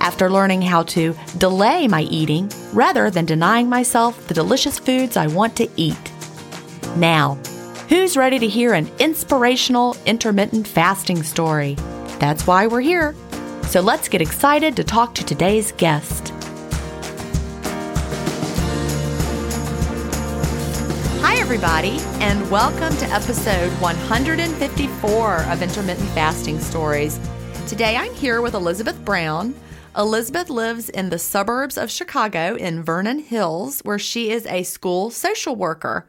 after learning how to delay my eating rather than denying myself the delicious foods I want to eat. Now, who's ready to hear an inspirational intermittent fasting story? That's why we're here. So let's get excited to talk to today's guest. Hi, everybody, and welcome to episode 154 of Intermittent Fasting Stories. Today I'm here with Elizabeth Brown. Elizabeth lives in the suburbs of Chicago in Vernon Hills, where she is a school social worker.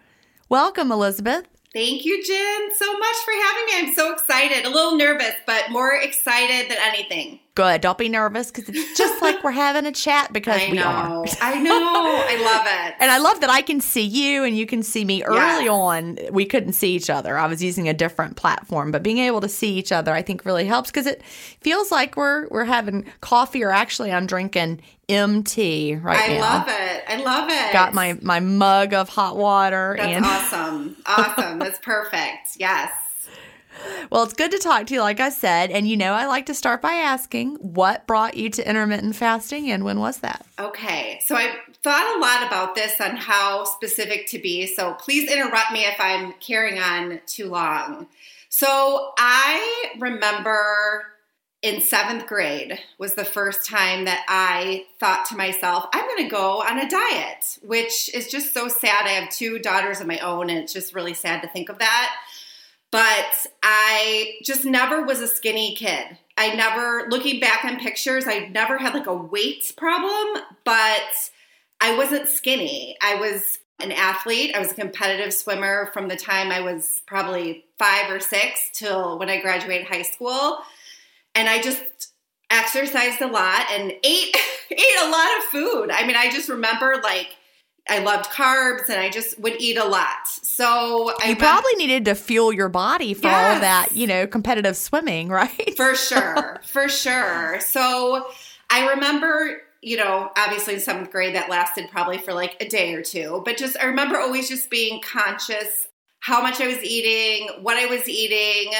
Welcome, Elizabeth. Thank you, Gin, so much for having me. I'm so excited. A little nervous, but more excited than anything. Good. Don't be nervous because it's just like we're having a chat because I we know. are. I know. I love it. And I love that I can see you and you can see me. Early Yes. on, we couldn't see each other. I was using a different platform, but being able to see each other, I think, really helps because it feels like we're we're having coffee, or actually, I'm drinking MT right I now. love it. I love it. Got my my mug of hot water That's and awesome. Awesome. That's perfect. Yes. Well, it's good to talk to you, like I said. And you know, I like to start by asking what brought you to intermittent fasting and when was that? Okay. So I thought a lot about this on how specific to be. So please interrupt me if I'm carrying on too long. So I remember in seventh grade was the first time that I thought to myself, I'm going to go on a diet, which is just so sad. I have two daughters of my own, and it's just really sad to think of that. But I just never was a skinny kid. I never, looking back on pictures, I never had like a weight problem, but I wasn't skinny. I was an athlete. I was a competitive swimmer from the time I was probably five or six till when I graduated high school. And I just exercised a lot and ate ate a lot of food. I mean, I just remember like I loved carbs and I just would eat a lot. So I You went- probably needed to fuel your body for all Yes. of that, you know, competitive swimming, right? for sure, for sure. So I remember you know, obviously in seventh grade that lasted probably for like a day or two. But just I remember always just being conscious how much I was eating, what I was eating,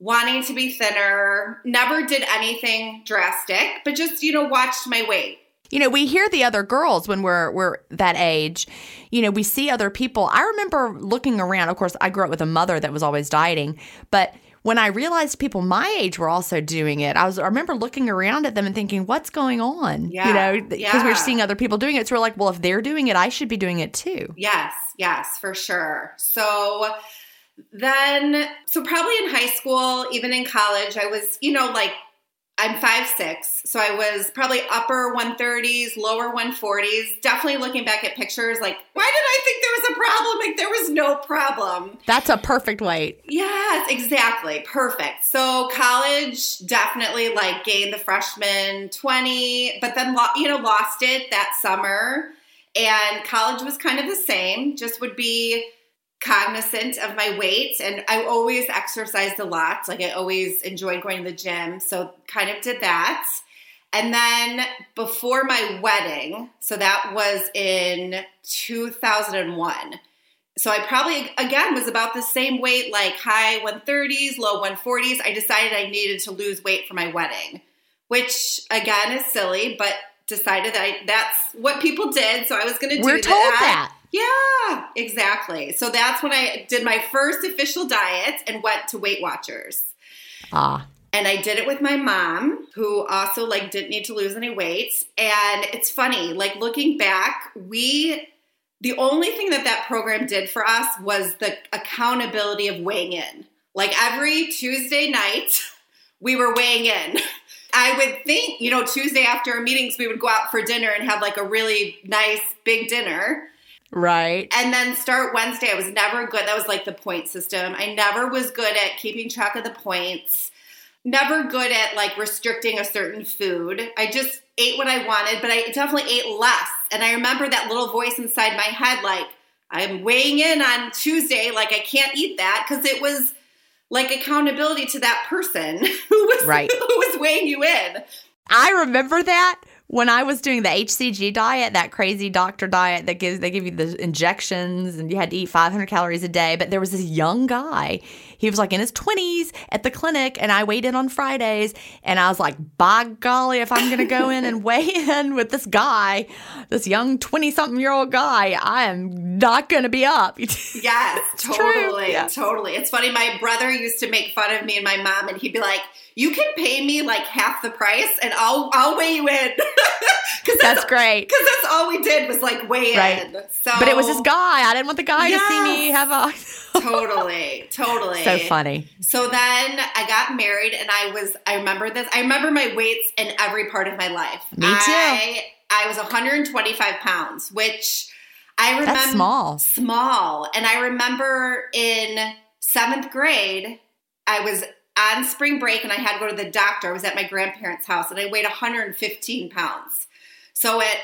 wanting to be thinner. Never did anything drastic, but just, you know, watched my weight. You know, we hear the other girls when we're we're that age. You know, we see other people. I remember looking around. Of course, I grew up with a mother that was always dieting, but when I realized people my age were also doing it, I was I remember looking around at them and thinking, "What's going on?" Yeah, you know, because yeah. we're seeing other people doing it. So we're like, "Well, if they're doing it, I should be doing it too." Yes, yes, for sure. So then, so probably in high school, even in college, I was, you know, like I'm five six, so I was probably upper 130s, lower 140s. Definitely looking back at pictures, like, why did I think there was a problem? Like, there was no problem. That's a perfect weight. Yes, exactly. Perfect. So, college definitely like gained the freshman 20, but then, you know, lost it that summer. And college was kind of the same, just would be cognizant of my weight and I always exercised a lot. Like I always enjoyed going to the gym. So kind of did that. And then before my wedding, so that was in 2001. So I probably again was about the same weight, like high 130s, low 140s. I decided I needed to lose weight for my wedding, which again is silly, but decided that I, that's what people did. So I was going to do We're told that. Yeah, exactly. So that's when I did my first official diet and went to Weight Watchers. Ah. And I did it with my mom, who also like didn't need to lose any weight. And it's funny, like looking back, we the only thing that that program did for us was the accountability of weighing in. Like every Tuesday night, we were weighing in. I would think, you know, Tuesday after our meetings, we would go out for dinner and have like a really nice big dinner. Right. And then start Wednesday. I was never good. That was like the point system. I never was good at keeping track of the points. Never good at like restricting a certain food. I just ate what I wanted, but I definitely ate less. And I remember that little voice inside my head like, I'm weighing in on Tuesday, like I can't eat that because it was like accountability to that person who was Right. who was weighing you in. I remember that when I was doing the HCG diet, that crazy doctor diet that gives they give you the injections and you had to eat 500 calories a day. But there was this young guy. He was like in his 20s at the clinic, and I weighed in on Fridays. And I was like, by golly, if I'm going to go in and weigh in with this guy, this young 20 something year old guy, I am not going to be up. Yes, totally, Yeah. totally. It's funny. My brother used to make fun of me and my mom, and he'd be like, "You can pay me like half the price, and I'll I'll weigh you in." Because That's great. Because that's all we did was like weigh Right. in. So, But it was this guy. I didn't want the guy to see me have a. totally, totally. so funny. So then I got married, and I was. I remember this. I remember my weights in every part of my life. Me too. I, I was 125 pounds, which I remember That's small. small. And I remember in seventh grade, I was on spring break and I had to go to the doctor. I was at my grandparents' house and I weighed 115 pounds. So at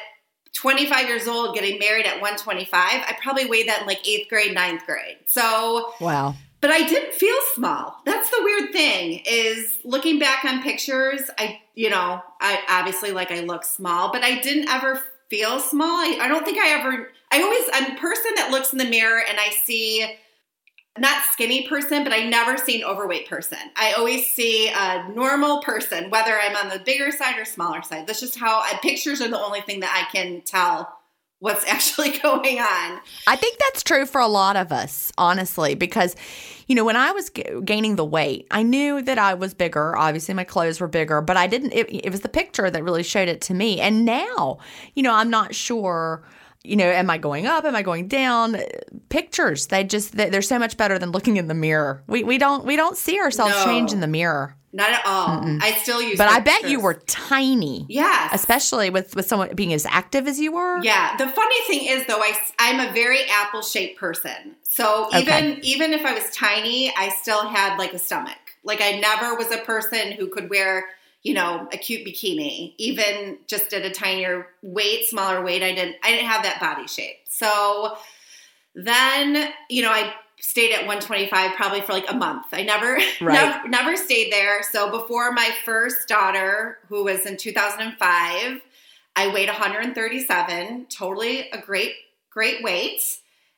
25 years old, getting married at 125, I probably weighed that in like eighth grade, ninth grade. So, Wow. but I didn't feel small. That's the weird thing is looking back on pictures, I, you know, I obviously like I look small, but I didn't ever feel small. I, I don't think I ever, I always, I'm a person that looks in the mirror and I see not skinny person, but I never see an overweight person. I always see a normal person, whether I'm on the bigger side or smaller side. That's just how I, pictures are the only thing that I can tell what's actually going on. I think that's true for a lot of us, honestly, because, you know, when I was g- gaining the weight, I knew that I was bigger. Obviously, my clothes were bigger, but I didn't, it, it was the picture that really showed it to me. And now, you know, I'm not sure. You know, am I going up? Am I going down? Pictures, they just they- they're so much better than looking in the mirror. We we don't we don't see ourselves No. change in the mirror. Not at all. I still use But I bet you were tiny. Yeah, Especially with with someone being as active as you were. Yeah. The funny thing is, though, I, I'm a very apple shaped person. So Okay. even even if I was tiny, I still had like a stomach. Like I never was a person who could wear, you know, a cute bikini. Even just at a tinier weight, smaller weight, I didn't I didn't have that body shape. So then, you know, I stayed at 125 probably for like a month. I never Right. never, never stayed there. So before my first daughter, who was in 2005, I weighed 137, totally a great, great weight.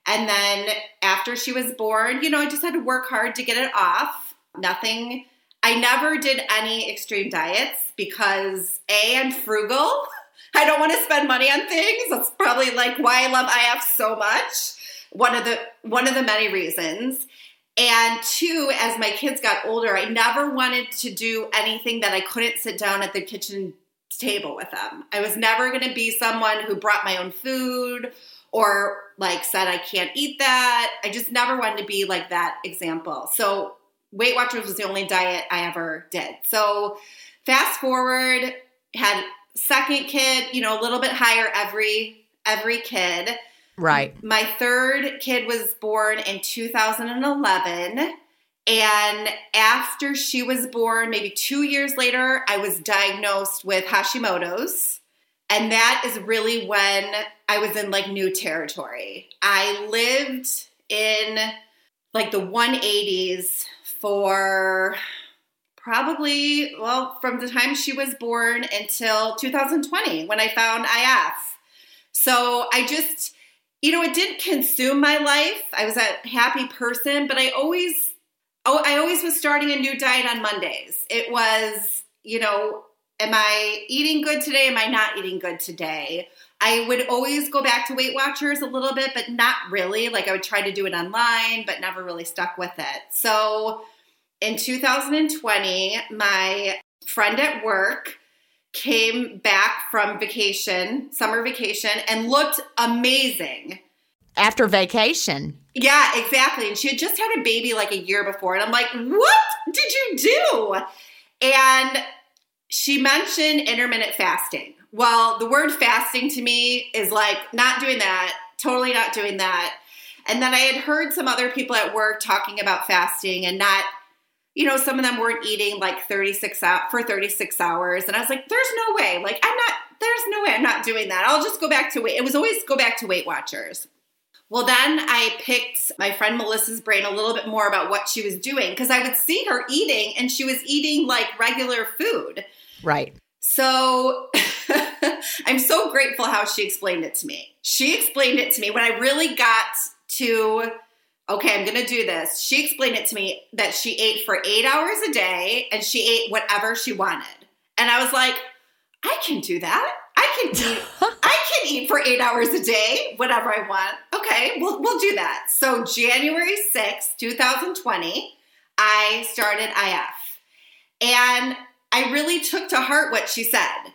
And then after she was born, you know, I just had to work hard to get it off. Nothing, I never did any extreme diets because A, I'm frugal. I don't want to spend money on things. That's probably like why I love IF so much. One of the one of the many reasons. And two, as my kids got older, I never wanted to do anything that I couldn't sit down at the kitchen table with them. I was never going to be someone who brought my own food or like said I can't eat that. I just never wanted to be like that example. So Weight Watchers was the only diet I ever did. So fast forward, had second kid, you know, a little bit higher every every kid. Right. My third kid was born in 2011. And after she was born, maybe two years later, I was diagnosed with Hashimoto's. And that is really when I was in like new territory. I lived in like the 180s for probably, well, from the time she was born until 2020 when I found IF. So I just, you know, it didn't consume my life. I was a happy person, but I always, oh, I always was starting a new diet on Mondays. It was, you know, am I eating good today? Am I not eating good today? I would always go back to Weight Watchers a little bit, but not really. Like I would try to do it online, but never really stuck with it. So in 2020, my friend at work came back from vacation, summer vacation, and looked amazing. After vacation. Yeah, exactly. And she had just had a baby like a year before. And I'm like, what did you do? And she mentioned intermittent fasting. Well, the word fasting to me is like not doing that, totally not doing that. And then I had heard some other people at work talking about fasting and not you know, some of them weren't eating like 36 out for 36 hours. And I was like, there's no way. Like, I'm not, there's no way I'm not doing that. I'll just go back to weight. It was always go back to Weight Watchers. Well, then I picked my friend Melissa's brain a little bit more about what she was doing because I would see her eating and she was eating like regular food. Right. So I'm so grateful how she explained it to me. She explained it to me when I really got to okay, I'm going to do this. She explained it to me that she ate for eight hours a day and she ate whatever she wanted. And I was like, I can do that. I can eat. I can eat for eight hours a day, whatever I want. Okay, we'll we'll do that. So January 6th, 2020, I started IF. And I really took to heart what she said.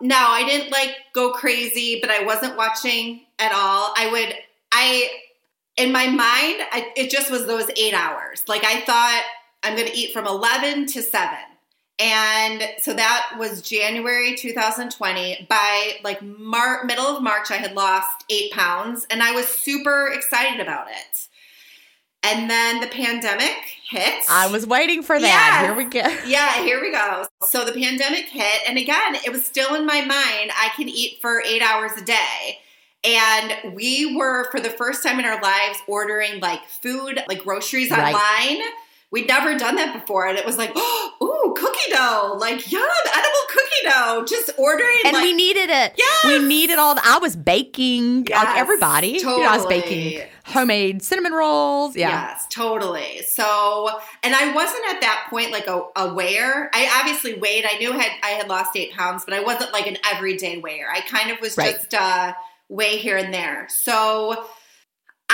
Now, I didn't like go crazy, but I wasn't watching at all. I would I in my mind, I, it just was those eight hours. Like I thought I'm going to eat from 11 to 7. And so that was January 2020. By like Mar- middle of March, I had lost eight pounds and I was super excited about it. And then the pandemic hit. I was waiting for that. Here we go. Yeah, here we go. So the pandemic hit. And again, it was still in my mind I can eat for eight hours a day. And we were, for the first time in our lives, ordering like food, like groceries right. online. We'd never done that before. And it was like, oh, ooh, cookie dough. Like, yum, edible cookie dough. Just ordering. And like, we needed it. Yeah, We needed all the, I was baking, yes, like everybody. Totally. You know, I was baking homemade cinnamon rolls. Yeah. Yes, totally. So, and I wasn't at that point like a, aware. I obviously weighed. I knew I had, I had lost eight pounds, but I wasn't like an everyday weigher. I kind of was right. just, uh, way here and there. So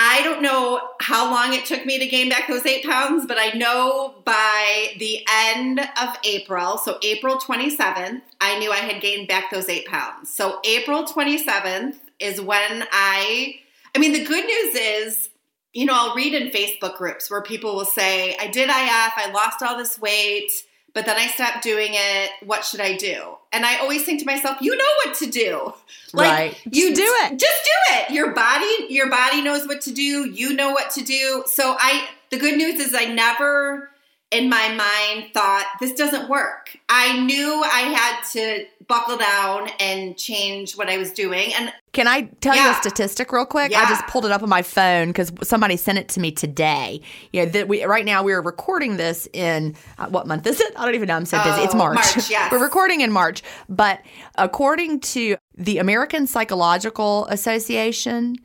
I don't know how long it took me to gain back those eight pounds, but I know by the end of April, so April 27th, I knew I had gained back those eight pounds. So April 27th is when I, I mean, the good news is, you know, I'll read in Facebook groups where people will say, I did IF, I lost all this weight but then I stopped doing it. What should I do? And I always think to myself, you know what to do. Like right. you just do it. Just do it. Your body, your body knows what to do. You know what to do. So I the good news is I never in my mind thought this doesn't work. I knew I had to buckle down and change what I was doing. And can I tell Yeah. you a statistic real quick? Yeah. I just pulled it up on my phone because somebody sent it to me today. You know, that we right now we're recording this in uh, what month is it? I don't even know. I'm so busy. it's Oh, March. March, yes. we're recording in March, but according to the American Psychological Association.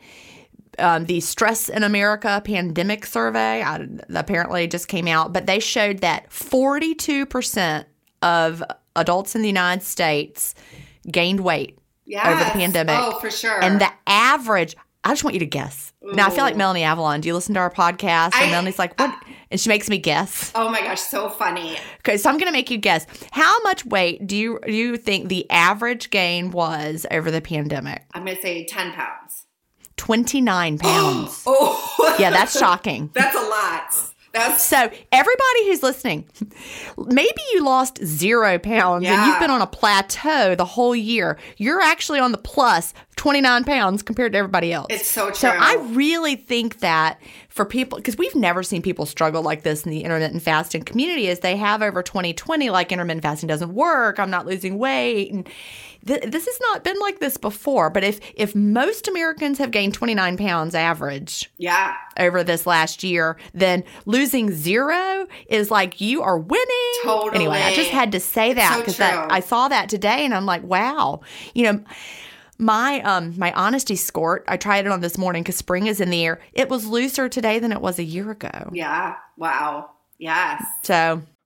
Um, the Stress in America pandemic survey I, apparently just came out, but they showed that 42% of adults in the United States gained weight yeah, over the pandemic. Oh, for sure. and the average, I just want you to guess. Now, I feel like Melanie Avalon. Do you listen to our podcast? And I- Melanie's like, what? And she makes me guess. oh my gosh, so funny. Okay, so I'm going to make you guess. How much weight do you do you think the average gain was over the pandemic? I'm going to say 10 pounds. 29 pounds. Oh, yeah, that's shocking. that's a lot. That's So, everybody who's listening, maybe you lost zero pounds and you've been on a plateau the whole year. You're actually on the plus 29 pounds compared to everybody else. it's so true. So I really think that for people, because we've never seen people struggle like this in the intermittent fasting community, as they have over 2020, like intermittent fasting doesn't work. I'm not losing weight, and th- this has not been like this before. But if if most Americans have gained 29 pounds average yeah. over this last year, then losing zero is like you are winning. Totally. Anyway, I just had to say that so because true. I saw that today, and I'm like, wow, you know. My um my honesty score, I tried it on this morning because spring is in the air. It was looser today than it was a year ago. Yeah. Wow. Yes. So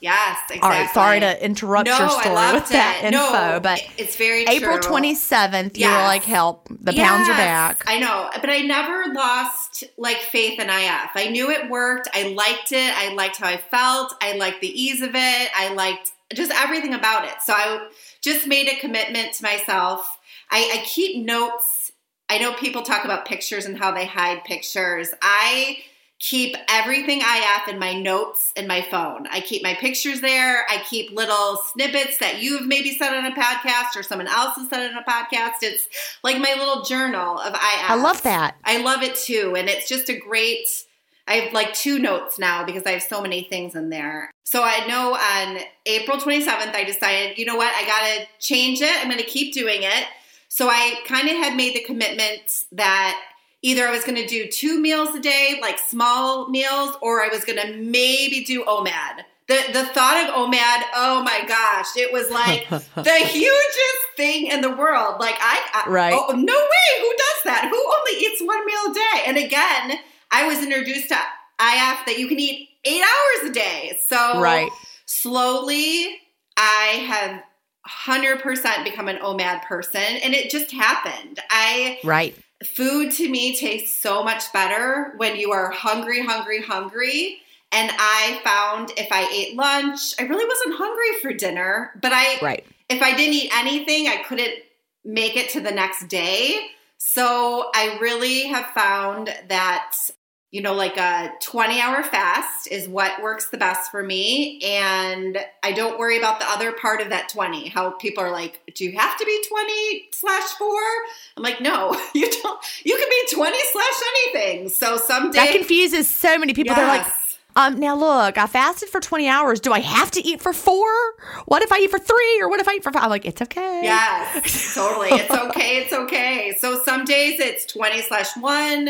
Yes, exactly. All right, sorry to interrupt no, your story with that it. info, no, but it's very April true. 27th, you were like, help, the pounds are back. I know, but I never lost like faith in IF. I knew it worked. I liked it. I liked how I felt. I liked the ease of it. I liked just everything about it. So I just made a commitment to myself. I, I keep notes. I know people talk about pictures and how they hide pictures. I keep everything IF in my notes in my phone. I keep my pictures there. I keep little snippets that you've maybe said on a podcast or someone else has said on a podcast. It's like my little journal of IF. I love that. I love it too. And it's just a great, I have like two notes now because I have so many things in there. So I know on April 27th, I decided, you know what, I got to change it. I'm going to keep doing it. So I kind of had made the commitment that either I was going to do two meals a day, like small meals, or I was going to maybe do OMAD. The, the thought of OMAD, oh my gosh, it was like the hugest thing in the world. Like I, I Right. Oh, no way, who does that? Who only eats one meal a day? And again, I was introduced to IF that you can eat eight hours a day. So Right. slowly I have 100% become an OMAD person and it just happened. I Right. Food to me tastes so much better when you are hungry, hungry, hungry. And I found if I ate lunch, I really wasn't hungry for dinner, but I Right. if I didn't eat anything, I couldn't make it to the next day. So I really have found that, you know, like a 20 hour fast is what works the best for me. And I don't worry about the other part of that 20. How people are like, do you have to be 20 slash four? I'm like, no, you don't. You can be 20 slash anything. So some day That confuses so many people. They're like, um, now look, I fasted for 20 hours. Do I have to eat for four? What if I eat for three? Or what if I eat for five? I'm like, it's okay. Yes, totally. It's okay. It's okay. So some days it's 20 slash one.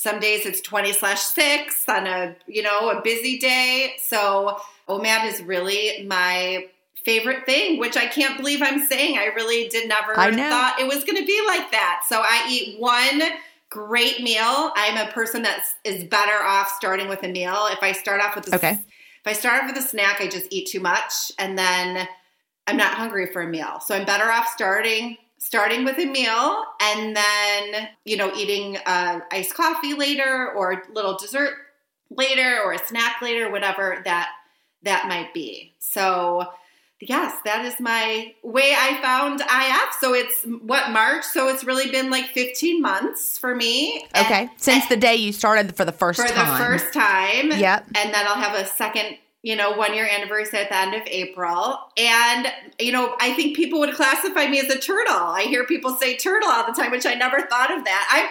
Some days it's 20 slash six on a, you know, a busy day. So OMAD is really my favorite thing, which I can't believe I'm saying. I really did never I thought it was going to be like that. So I eat one great meal. I'm a person that is better off starting with a meal. If I start off with a, Okay. if I start off with a snack, I just eat too much and then I'm not hungry for a meal. So I'm better off starting starting with a meal and then, you know, eating uh, iced coffee later or a little dessert later or a snack later, whatever that that might be. So yes, that is my way I found IF. So it's what March, so it's really been like 15 months for me. And- Okay. Since the day you started for the first for time. the first time. Yep. And then I'll have a second, you know, one year anniversary at the end of April. And, you know, I think people would classify me as a turtle. I hear people say turtle all the time, which I never thought of that. I'm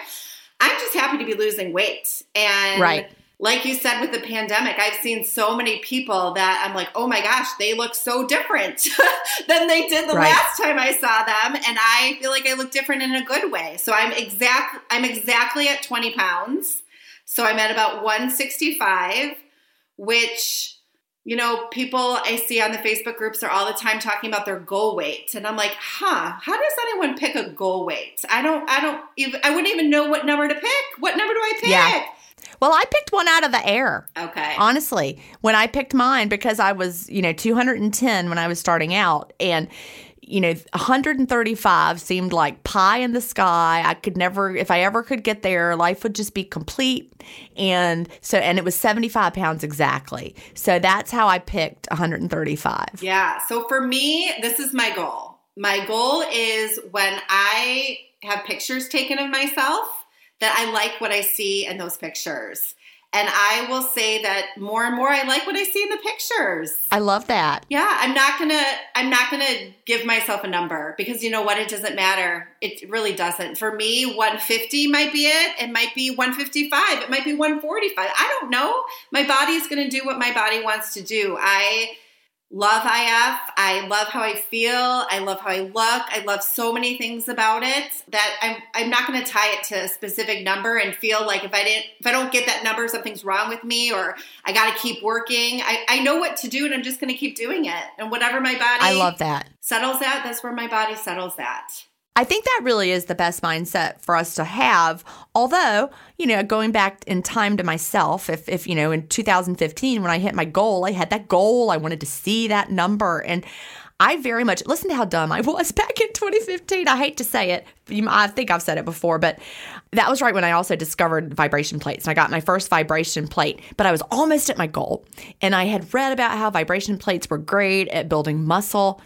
I'm just happy to be losing weight. And Right. like you said with the pandemic, I've seen so many people that I'm like, oh my gosh, they look so different than they did the Right. last time I saw them. And I feel like I look different in a good way. So I'm exact I'm exactly at 20 pounds. So I'm at about 165, which, you know, people I see on the Facebook groups are all the time talking about their goal weight. And I'm like, huh, how does anyone pick a goal weight? I don't, I don't even, I wouldn't even know what number to pick. What number do I pick? Yeah. Well, I picked one out of the air. Okay. Honestly, when I picked mine because I was, you know, 210 when I was starting out and you know, 135 seemed like pie in the sky. I could never, if I ever could get there, life would just be complete. And so, and it was 75 pounds exactly. So that's how I picked 135. Yeah. So for me, this is my goal. My goal is when I have pictures taken of myself that I like what I see in those pictures. And I will say that more and more I like what I see in the pictures. I love that. Yeah, I'm not going to I'm not going to give myself a number because you know what it doesn't matter. It really doesn't. For me, 150 might be it. It might be 155. It might be 145. I don't know. My body is going to do what my body wants to do. I love IF. I love how I feel. I love how I look. I love so many things about it that I'm I'm not going to tie it to a specific number and feel like if I didn't if I don't get that number something's wrong with me or I got to keep working. I I know what to do and I'm just going to keep doing it. And whatever my body I love that. settles at, that's where my body settles at. I think that really is the best mindset for us to have. Although, you know, going back in time to myself, if, if, you know, in 2015, when I hit my goal, I had that goal. I wanted to see that number. And I very much, listen to how dumb I was back in 2015. I hate to say it. I think I've said it before, but that was right when I also discovered vibration plates. And I got my first vibration plate, but I was almost at my goal. And I had read about how vibration plates were great at building muscle.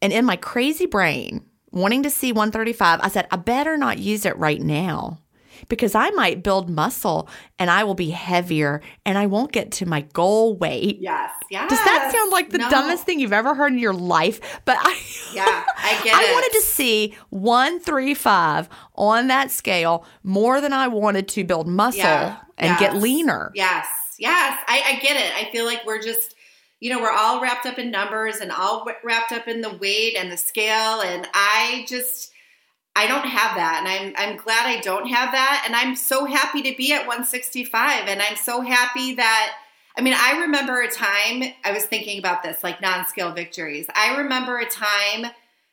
And in my crazy brain, wanting to see 135, I said, I better not use it right now because I might build muscle and I will be heavier and I won't get to my goal weight. Yes. Yes. Does that sound like the No. dumbest thing you've ever heard in your life? But I Yeah, I get I it. wanted to see 135 on that scale more than I wanted to build muscle Yeah. and get leaner. Yes, yes, I, I get it. I feel like we're just, you know, we're all wrapped up in numbers and all wrapped up in the weight and the scale, and I just, I don't have that, and I'm I'm glad I don't have that, and I'm so happy to be at 165, and I'm so happy that. I mean, I remember a time I was thinking about this, like non-scale victories. I remember a time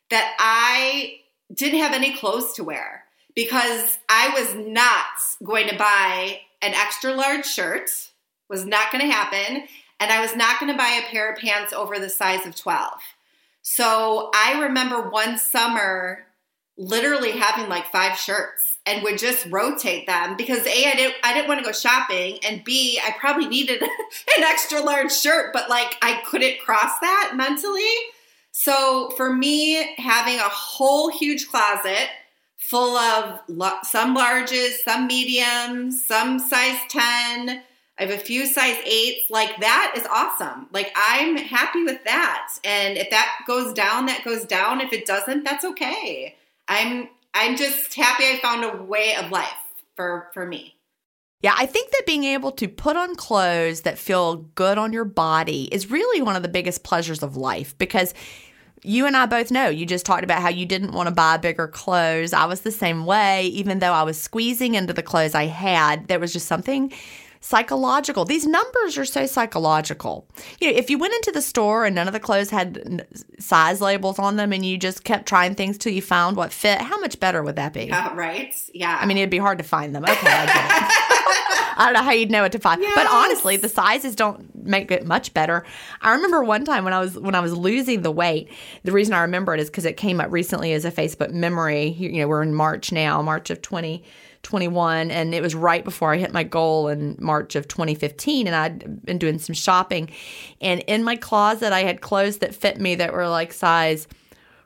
that I didn't have any clothes to wear because I was not going to buy an extra large shirt was not going to happen. And I was not going to buy a pair of pants over the size of 12. So I remember one summer literally having like five shirts and would just rotate them because A, I didn't I didn't want to go shopping, and B, I probably needed an extra large shirt, but like I couldn't cross that mentally. So for me, having a whole huge closet full of some larges, some mediums, some size 10, I have a few size eights. Like that is awesome. Like I'm happy with that. And if that goes down, that goes down. If it doesn't, that's okay. I'm I'm just happy I found a way of life for for me. Yeah, I think that being able to put on clothes that feel good on your body is really one of the biggest pleasures of life because you and I both know you just talked about how you didn't want to buy bigger clothes. I was the same way, even though I was squeezing into the clothes I had. There was just something psychological. These numbers are so psychological. You know, if you went into the store and none of the clothes had size labels on them and you just kept trying things till you found what fit, how much better would that be? Uh, right? Yeah. I mean, it'd be hard to find them. Okay, I get it. I don't know how you'd know what to find. Yes. But honestly, the sizes don't make it much better. I remember one time when I was when I was losing the weight. The reason I remember it is because it came up recently as a Facebook memory. You know, we're in March now, March of 20- 21 and it was right before I hit my goal in March of 2015 and I'd been doing some shopping and in my closet I had clothes that fit me that were like size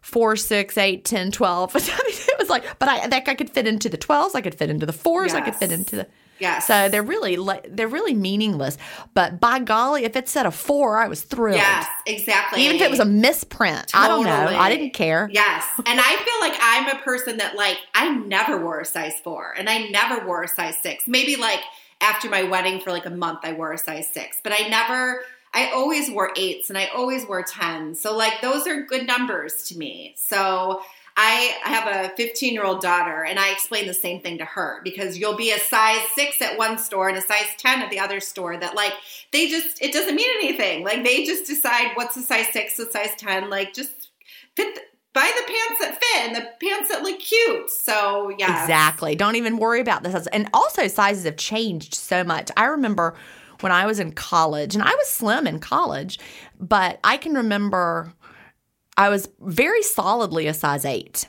4 6 8 10 12 it was like but I that I could fit into the 12s I could fit into the 4s yes. I could fit into the Yes. So they're really they're really meaningless. But by golly, if it said a four, I was thrilled. Yes, exactly. Even if it was a misprint, totally. I don't know. I didn't care. Yes, and I feel like I'm a person that like I never wore a size four, and I never wore a size six. Maybe like after my wedding for like a month, I wore a size six, but I never. I always wore eights and I always wore tens. So like those are good numbers to me. So I have a 15 year old daughter, and I explain the same thing to her because you'll be a size six at one store and a size 10 at the other store. That, like, they just, it doesn't mean anything. Like, they just decide what's a size six, a size 10. Like, just fit, the, buy the pants that fit and the pants that look cute. So, yeah. Exactly. Don't even worry about this. And also, sizes have changed so much. I remember when I was in college, and I was slim in college, but I can remember I was very solidly a size eight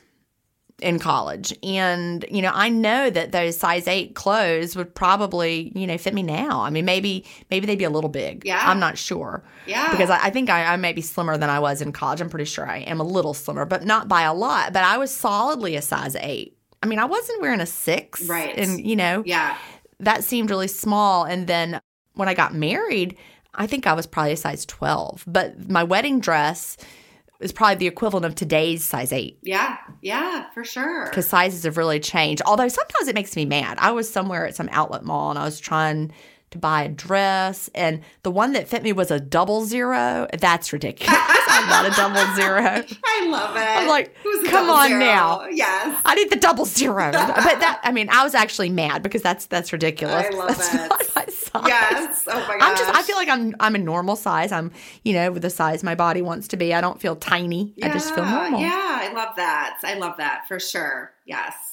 in college. And, you know, I know that those size eight clothes would probably, you know, fit me now. I mean, maybe, maybe they'd be a little big. Yeah. I'm not sure. Yeah. Because I, I think I, I, may be slimmer than I was in college. I'm pretty sure I am a little slimmer, but not by a lot. But I was solidly a size eight. I mean, I wasn't wearing a six. Right. And, you know, yeah. That seemed really small. And then when I got married, I think I was probably a size 12. But my wedding dress, is probably the equivalent of today's size eight. Yeah, yeah, for sure. Because sizes have really changed. Although sometimes it makes me mad. I was somewhere at some outlet mall and I was trying to buy a dress, and the one that fit me was a double zero. That's ridiculous. I'm not a double zero. I love it. I'm like, come on zero? now. Yes. I need the double zero. but that, I mean, I was actually mad because that's that's ridiculous. I love that's it. Not my size. Yes. Oh my gosh. I'm just. I feel like I'm. I'm a normal size. I'm. You know, with the size my body wants to be. I don't feel tiny. Yeah, I just feel normal. Yeah, I love that. I love that for sure. Yes.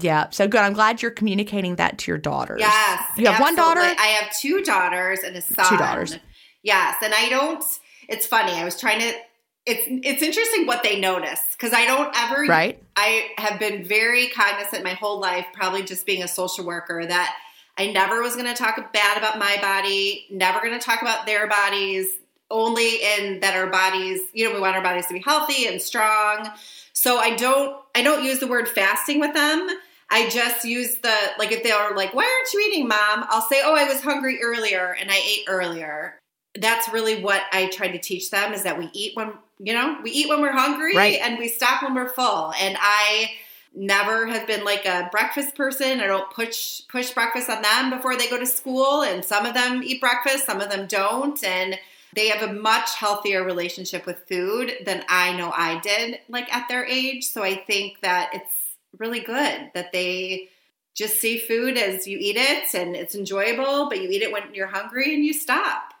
Yeah. So good. I'm glad you're communicating that to your daughters. Yes. You have absolutely. one daughter? I have two daughters and a son. Two daughters. Yes. And I don't, it's funny. I was trying to, it's it's interesting what they notice because I don't ever right. I have been very cognizant my whole life, probably just being a social worker, that I never was going to talk bad about my body, never going to talk about their bodies, only in that our bodies, you know, we want our bodies to be healthy and strong. So I don't I don't use the word fasting with them. I just use the like if they are like, "Why aren't you eating, mom?" I'll say, "Oh, I was hungry earlier and I ate earlier." That's really what I try to teach them is that we eat when, you know, we eat when we're hungry right. and we stop when we're full. And I never have been like a breakfast person. I don't push push breakfast on them before they go to school and some of them eat breakfast, some of them don't and they have a much healthier relationship with food than I know I did like at their age. So I think that it's really good that they just see food as you eat it and it's enjoyable, but you eat it when you're hungry and you stop.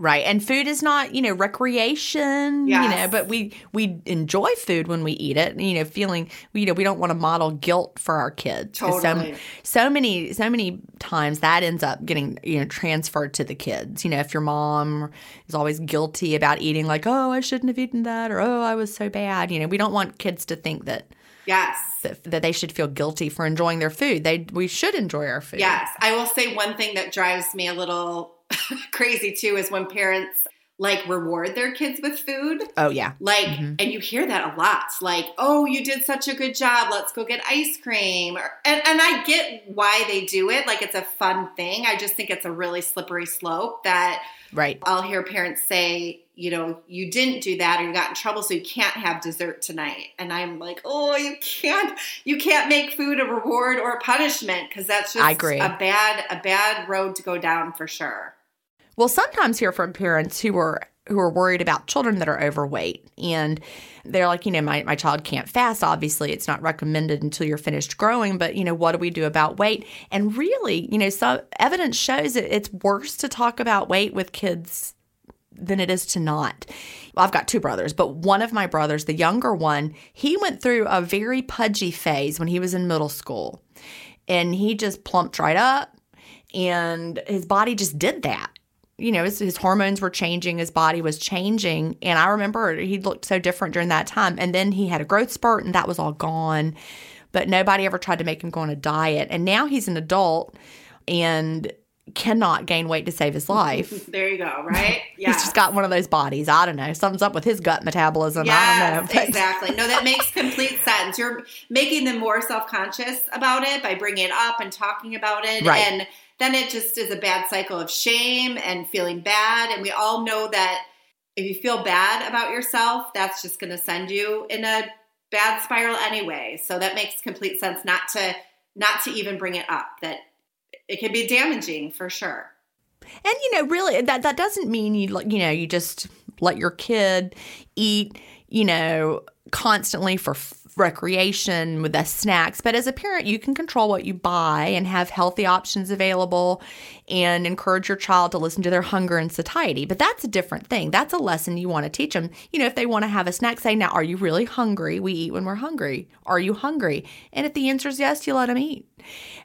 Right. And food is not, you know, recreation, you know, but we we enjoy food when we eat it. You know, feeling you know, we don't want to model guilt for our kids. Totally. So, so many so many times that ends up getting, you know, transferred to the kids. You know, if your mom is always guilty about eating like, "Oh, I shouldn't have eaten that," or "Oh, I was so bad." You know, we don't want kids to think that Yes. that, that they should feel guilty for enjoying their food. They we should enjoy our food. Yes. I will say one thing that drives me a little crazy too is when parents like reward their kids with food. Oh yeah. Like, Mhm. and you hear that a lot. Like, oh, you did such a good job. Let's go get ice cream. Or, and, and I get why they do it. Like, it's a fun thing. I just think it's a really slippery slope that Right. I'll hear parents say, you know, you didn't do that or you got in trouble, so you can't have dessert tonight. And I'm like, oh, you can't, you can't make food a reward or a punishment because that's just I agree. a bad, a bad road to go down for sure. We'll sometimes hear from parents who are who are worried about children that are overweight and they're like, you know, my, my child can't fast. Obviously, it's not recommended until you're finished growing, but you know, what do we do about weight? And really, you know, so evidence shows that it's worse to talk about weight with kids than it is to not. Well, I've got two brothers, but one of my brothers, the younger one, he went through a very pudgy phase when he was in middle school. And he just plumped right up and his body just did that. You know, his, his hormones were changing, his body was changing. And I remember he looked so different during that time. And then he had a growth spurt and that was all gone. But nobody ever tried to make him go on a diet. And now he's an adult and cannot gain weight to save his life. There you go, right? Yeah. He's just got one of those bodies. I don't know. Something's up with his gut metabolism. I don't know. But- exactly. No, that makes complete sense. You're making them more self conscious about it by bringing it up and talking about it. Right. And then it just is a bad cycle of shame and feeling bad. And we all know that if you feel bad about yourself, that's just going to send you in a bad spiral anyway. So that makes complete sense not to not to even bring it up. That it can be damaging for sure. And you know, really, that that doesn't mean you like you know you just let your kid eat you know constantly for recreation with the snacks. But as a parent, you can control what you buy and have healthy options available, and encourage your child to listen to their hunger and satiety. But that's a different thing. That's a lesson you want to teach them. You know, if they want to have a snack, say, "Now, are you really hungry? We eat when we're hungry. Are you hungry?" And if the answer is yes, you let them eat.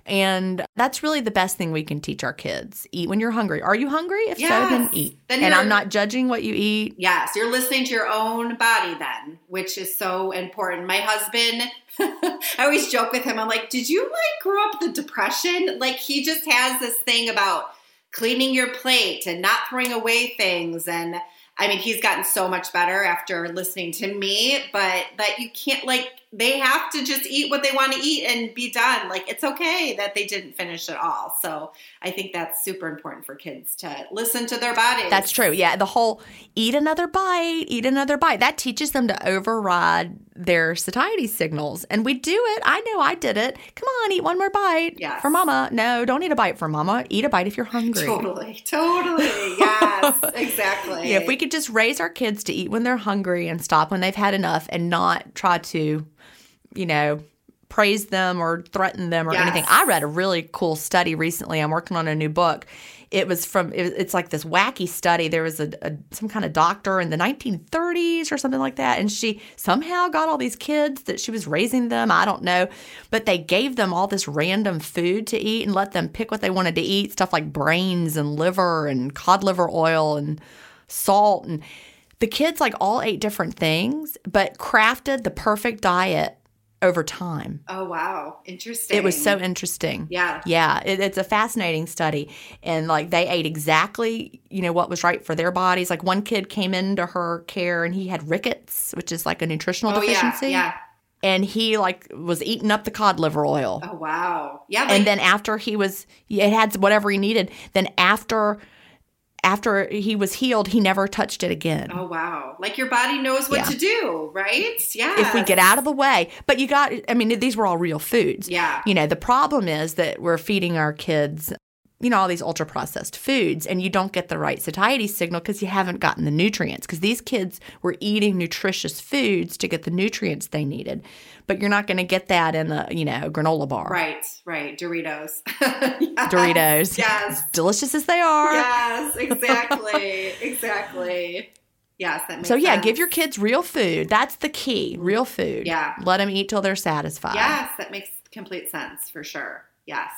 And that's really the best thing we can teach our kids. Eat when you're hungry. Are you hungry? If so, then eat. Then and I'm not judging what you eat. Yes, you're listening to your own body then, which is so important. My husband, I always joke with him. I'm like, "Did you like grow up the depression?" Like he just has this thing about cleaning your plate and not throwing away things and I mean, he's gotten so much better after listening to me, but that you can't like they have to just eat what they want to eat and be done. Like it's okay that they didn't finish it all. So I think that's super important for kids to listen to their bodies. That's true. Yeah. The whole eat another bite, eat another bite. That teaches them to override their satiety signals. And we do it. I know I did it. Come on, eat one more bite Yes. for mama. No, don't eat a bite for mama. Eat a bite if you're hungry. Totally, totally. Yes, exactly. Yeah, if we could just raise our kids to eat when they're hungry and stop when they've had enough and not try to, you know, praise them or threaten them or Yes. anything. I read a really cool study recently. I'm working on a new book. It was from it, it's like this wacky study. There was a, a some kind of doctor in the 1930s or something like that, and she somehow got all these kids that she was raising them. I don't know, but they gave them all this random food to eat and let them pick what they wanted to eat. Stuff like brains and liver and cod liver oil and salt and the kids like all ate different things but crafted the perfect diet over time oh wow, interesting. it was so interesting Yeah. yeah it, it's a fascinating study and like they ate exactly you know what was right for their bodies like one kid came into her care and he had rickets which is like a nutritional Oh deficiency yeah. and he like was eating up the cod liver oil Oh wow, yeah. Like, and then after he was it had whatever he needed then after after he was healed he never touched it again oh wow, like your body knows what Yeah. to do, right? Yeah. if we get out of the way but you got i mean these were all real foods Yeah. you know the problem is that we're feeding our kids you know, all these ultra processed foods and you don't get the right satiety signal because you haven't gotten the nutrients. Because these kids were eating nutritious foods to get the nutrients they needed. But you're not going to get that in a, you know, granola bar. Right, right. Doritos. yes. Doritos. Yes. Delicious as they are. Yes, exactly. exactly. Yes, that makes So, yeah, sense. give your kids real food. That's the key real food. Yeah. Let them eat till they're satisfied. Yes, that makes complete sense for sure. Yes.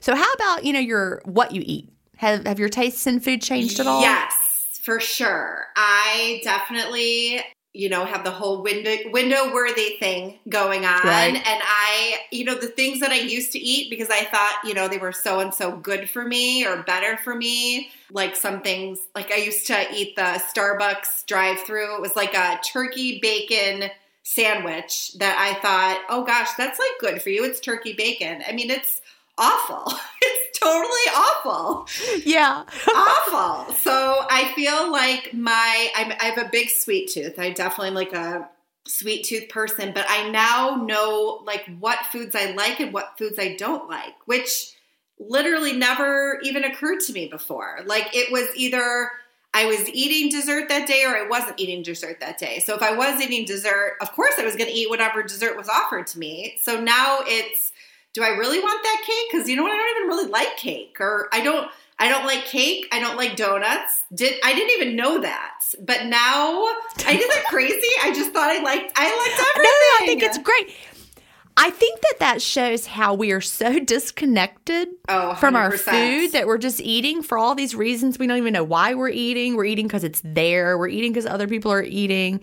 So, how about, you know, your what you eat? Have, have your tastes in food changed at all? Yes, for sure. I definitely, you know, have the whole window window worthy thing going on. Right. And I, you know, the things that I used to eat because I thought, you know, they were so and so good for me or better for me. Like some things, like I used to eat the Starbucks drive through. It was like a turkey bacon sandwich that I thought, oh gosh, that's like good for you. It's turkey bacon. I mean, it's awful. Totally awful Yeah. awful. So I feel like my I'm, I have a big sweet tooth. I definitely am like a sweet tooth person, but I now know like what foods I like and what foods I don't like, which literally never even occurred to me before. Like it was either I was eating dessert that day or I wasn't eating dessert that day. So if I was eating dessert, of course I was going to eat whatever dessert was offered to me. So now it's do I really want that cake? Because you know what? I don't even really like cake, or I don't. I don't like cake. I don't like donuts. Did I didn't even know that, but now I did that crazy. I just thought I liked. I liked everything. No. I think it's great. I think that that shows how we are so disconnected oh, from our food that we're just eating for all these reasons. We don't even know why we're eating. We're eating because it's there. We're eating because other people are eating.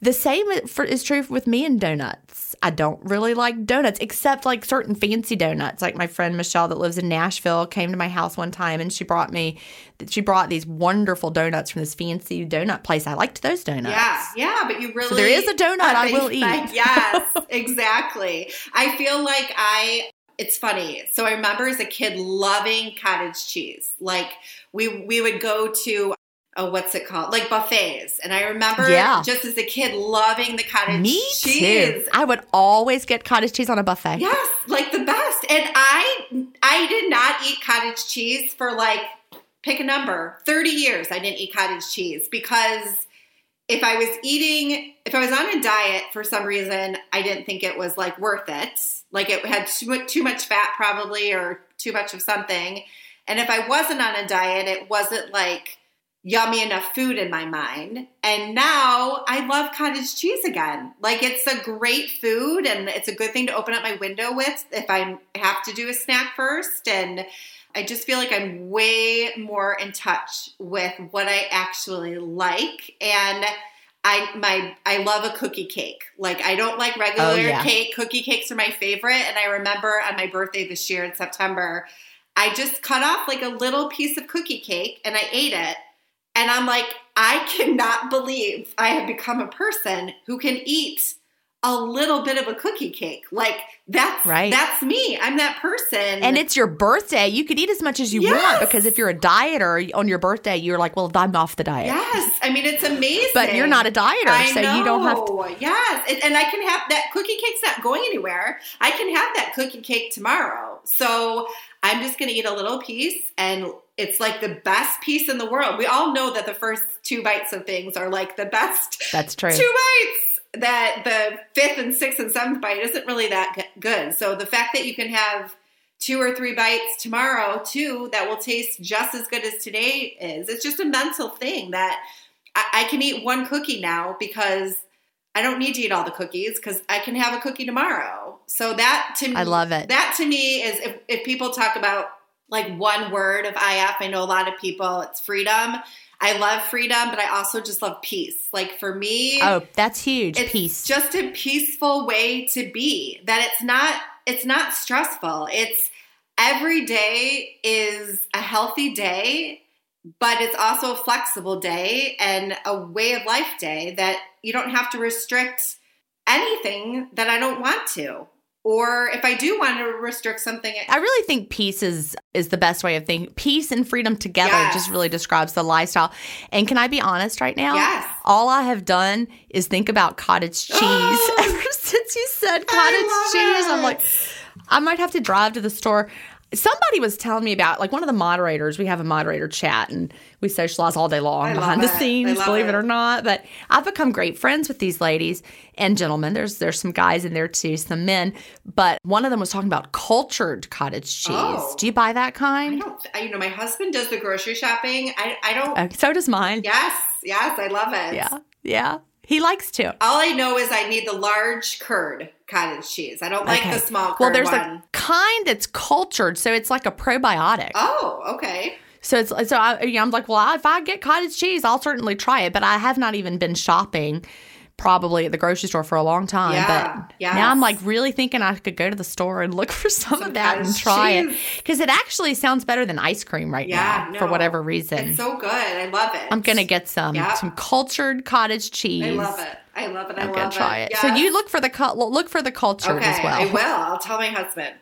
The same is true with me and donuts. I don't really like donuts except like certain fancy donuts. Like my friend Michelle that lives in Nashville came to my house one time and she brought me she brought these wonderful donuts from this fancy donut place. I liked those donuts. Yeah, yeah, but you really there is a donut I will eat. Like, yes, exactly. I feel like I. It's funny. So I remember as a kid loving cottage cheese. Like we we would go to oh what's it called like buffets, and I remember Yeah. just as a kid loving the cottage Me cheese. too. I would always get cottage cheese on a buffet. Yes, like the best. And I I did not eat cottage cheese for like pick a number, 30 years I didn't eat cottage cheese because if I was eating if I was on a diet for some reason, I didn't think it was like worth it. Like it had too much, fat probably or too much of something. And if I wasn't on a diet, it wasn't like yummy enough food in my mind. And now I love cottage cheese again. Like it's a great food and it's a good thing to open up my window with if I have to do a snack first. And I just feel like I'm way more in touch with what I actually like. And I my I love a cookie cake. Like I don't like regular Oh, yeah. cake. Cookie cakes are my favorite. And I remember on my birthday this year in September, I just cut off like a little piece of cookie cake and I ate it. And I'm like, I cannot believe I have become a person who can eat a little bit of a cookie cake. Like that's Right. that's me. I'm that person. And it's your birthday. You could eat as much as you want because if you're a dieter on your birthday, you're like, well, I'm off the diet. yes, I mean it's amazing. But you're not a dieter, I so you don't have to. know. Yes, and, and I can have that cookie cake's not going anywhere. I can have that cookie cake tomorrow. So I'm just going to eat a little piece, and it's like the best piece in the world. We all know that the first two bites of things are like the best That's true. two bites. That the fifth and sixth and seventh bite isn't really that good. So the fact that you can have two or three bites tomorrow too that will taste just as good as today is, it's just a mental thing that I, I can eat one cookie now because I don't need to eat all the cookies because I can have a cookie tomorrow. So that to me, I love it. That to me is if, if people talk about like one word of IF, I know a lot of people, it's freedom. I love freedom, but I also just love peace. Like for me, Oh, that's huge. it's Peace. just a peaceful way to be. That it's not it's not stressful. It's every day is a healthy day, but it's also a flexible day and a way of life day that you don't have to restrict anything that I don't want to. Or if I do want to restrict something, I really think peace is is the best way of thinking. Peace and freedom together Yes. just really describes the lifestyle. And can I be honest right now? Yes. All I have done is think about cottage cheese ever since you said cottage cheese. I'm like, I might have to drive to the store. Somebody was telling me about like one of the moderators. We have a moderator chat and we socialize all day long I behind the it. Scenes, believe it. it. or not. But I've become great friends with these ladies and gentlemen. There's there's some guys in there too, some men. But one of them was talking about cultured cottage cheese. Oh. Do you buy that kind? I don't, I, you know, my husband does the grocery shopping. I, I don't, so does mine. yes, yes, I love it. Yeah, yeah. He likes to. All I know is I need the large curd cottage cheese. I don't like Okay. the small curd Well, there's one. a kind that's cultured, so it's like a probiotic. oh, okay. So it's so I, you know, I'm like, well, if I get cottage cheese, I'll certainly try it. But I have not even been shopping, probably at the grocery store for a long time. Yeah, but yes. now I'm like really thinking I could go to the store and look for some, Some of that and try cheese. it because it actually sounds better than ice cream right Yeah, now for whatever reason. It's so good. I love it. I'm gonna get some Yeah. some cultured cottage cheese. I love it. I love it. I I'm love gonna try it. Yes. So you look for the look for the cultured Okay, as well. I will. I'll tell my husband.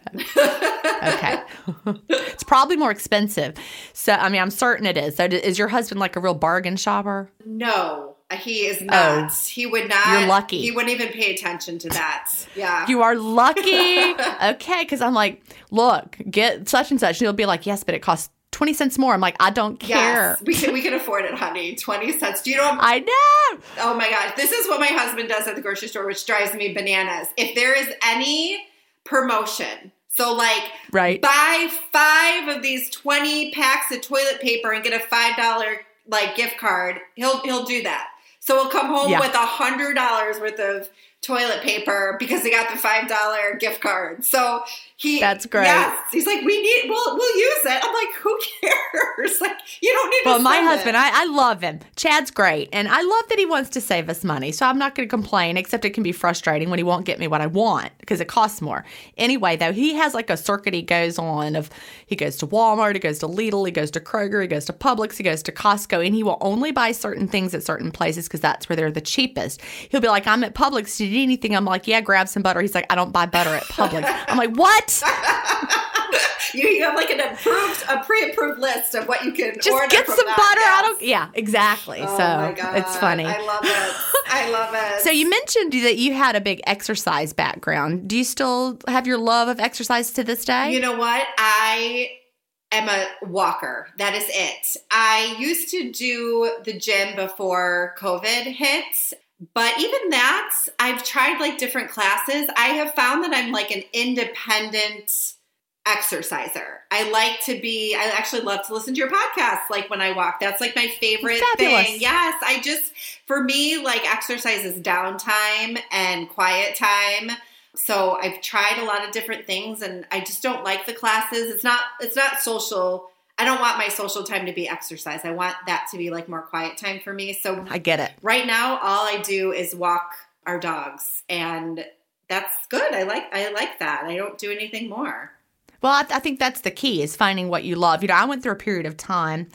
Okay. it's probably more expensive. So, I mean, I'm certain it is. So, is your husband like a real bargain shopper? No, he is oh, not. he would not. Oh. You're lucky. He wouldn't even pay attention to that. Yeah. You are lucky. okay. Because I'm like, look, get such and such. And he'll be like, yes, but it costs 20 cents more. I'm like, I don't care. Yes, we can we can afford it, honey. Twenty cents. Do you know? I know. Oh my gosh, this is what my husband does at the grocery store, which drives me bananas. If there is any promotion, so like Right. buy five of these twenty packs of toilet paper and get a five dollar like gift card, he'll he'll do that. So we'll come home Yeah. with a hundred dollars worth of toilet paper because they got the five dollar gift card. So he That's great. Yes, he's like, we need. We'll we'll use it. I'm like, who cares? Like, you don't need. Well, my husband, it. I, I love him. Chad's great. And I love that he wants to save us money. So I'm not going to complain, except it can be frustrating when he won't get me what I want because it costs more. Anyway, though, he has like a circuit he goes on of he goes to Walmart, he goes to Lidl, he goes to Kroger, he goes to Publix, he goes to Costco, and he will only buy certain things at certain places because that's where they're the cheapest. He'll be like, I'm at Publix. Do you need anything? I'm like, yeah, grab some butter. He's like, I don't buy butter at Publix. I'm like, what? You, you have like an approved, a pre-approved list of what you can Just order get from some butter. Yes. don't. Yeah, exactly. Oh so my God. it's funny. I love it. I love it. So you mentioned that you had a big exercise background. Do you still have your love of exercise to this day? You know what? I am a walker. That is it. I used to do the gym before COVID hit. But even that, I've tried like different classes. I have found that I'm like an independent exerciser. I like to be, I actually love to listen to your podcast like when I walk. That's like my favorite Fabulous. thing. Yes. I just, for me, like exercise is downtime and quiet time. So I've tried a lot of different things and I just don't like the classes. It's not, it's not social. I don't want my social time to be exercise. I want that to be like more quiet time for me. So I get it. right now all I do is walk our dogs and that's good. I like I like that. I don't do anything more. Well, I, I think that's the key is finding what you love. You know, I went through a period of time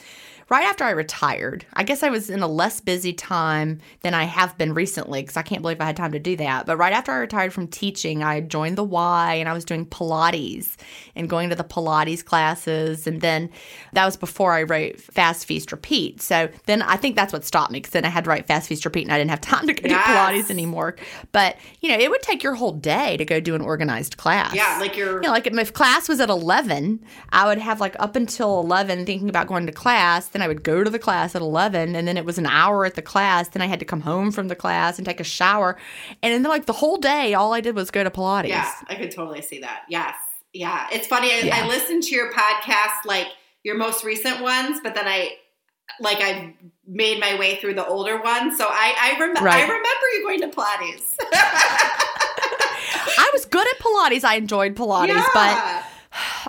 right after I retired. I guess I was in a less busy time than I have been recently because I can't believe I had time to do that. But right after I retired from teaching, I joined the Y and I was doing Pilates and going to the Pilates classes. And then that was before I wrote Fast Feast Repeat. So then I think that's what stopped me because then I had to write Fast Feast Repeat and I didn't have time to go Yes. do Pilates anymore. But, you know, it would take your whole day to go do an organized class. Yeah, like you're You know, like if class was at 11, I would have like up until 11 thinking about going to class. Then I would go to the class at 11, and then it was an hour at the class. Then I had to come home from the class and take a shower. And then, like, the whole day, all I did was go to Pilates. Yeah, I could totally see that. Yes. Yeah. It's funny. I, Yeah. I listened to your podcast, like your most recent ones, but then I like I made my way through the older ones. So I I, rem- Right. I remember you going to Pilates. I was good at Pilates. I enjoyed Pilates, but yeah.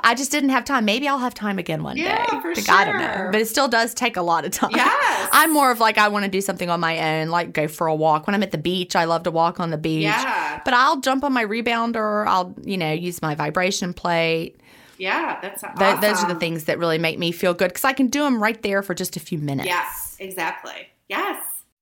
I just didn't have time. Maybe I'll have time again one Yeah, day. for Like, I don't know. But it still does take a lot of time. Yes. I'm more of like, I want to do something on my own, like go for a walk. When I'm at the beach, I love to walk on the beach. Yeah. But I'll jump on my rebounder. I'll, you know, use my vibration plate. Yeah, that's Th- awesome. Those are the things that really make me feel good because I can do them right there for just a few minutes. Yes, exactly. Yes.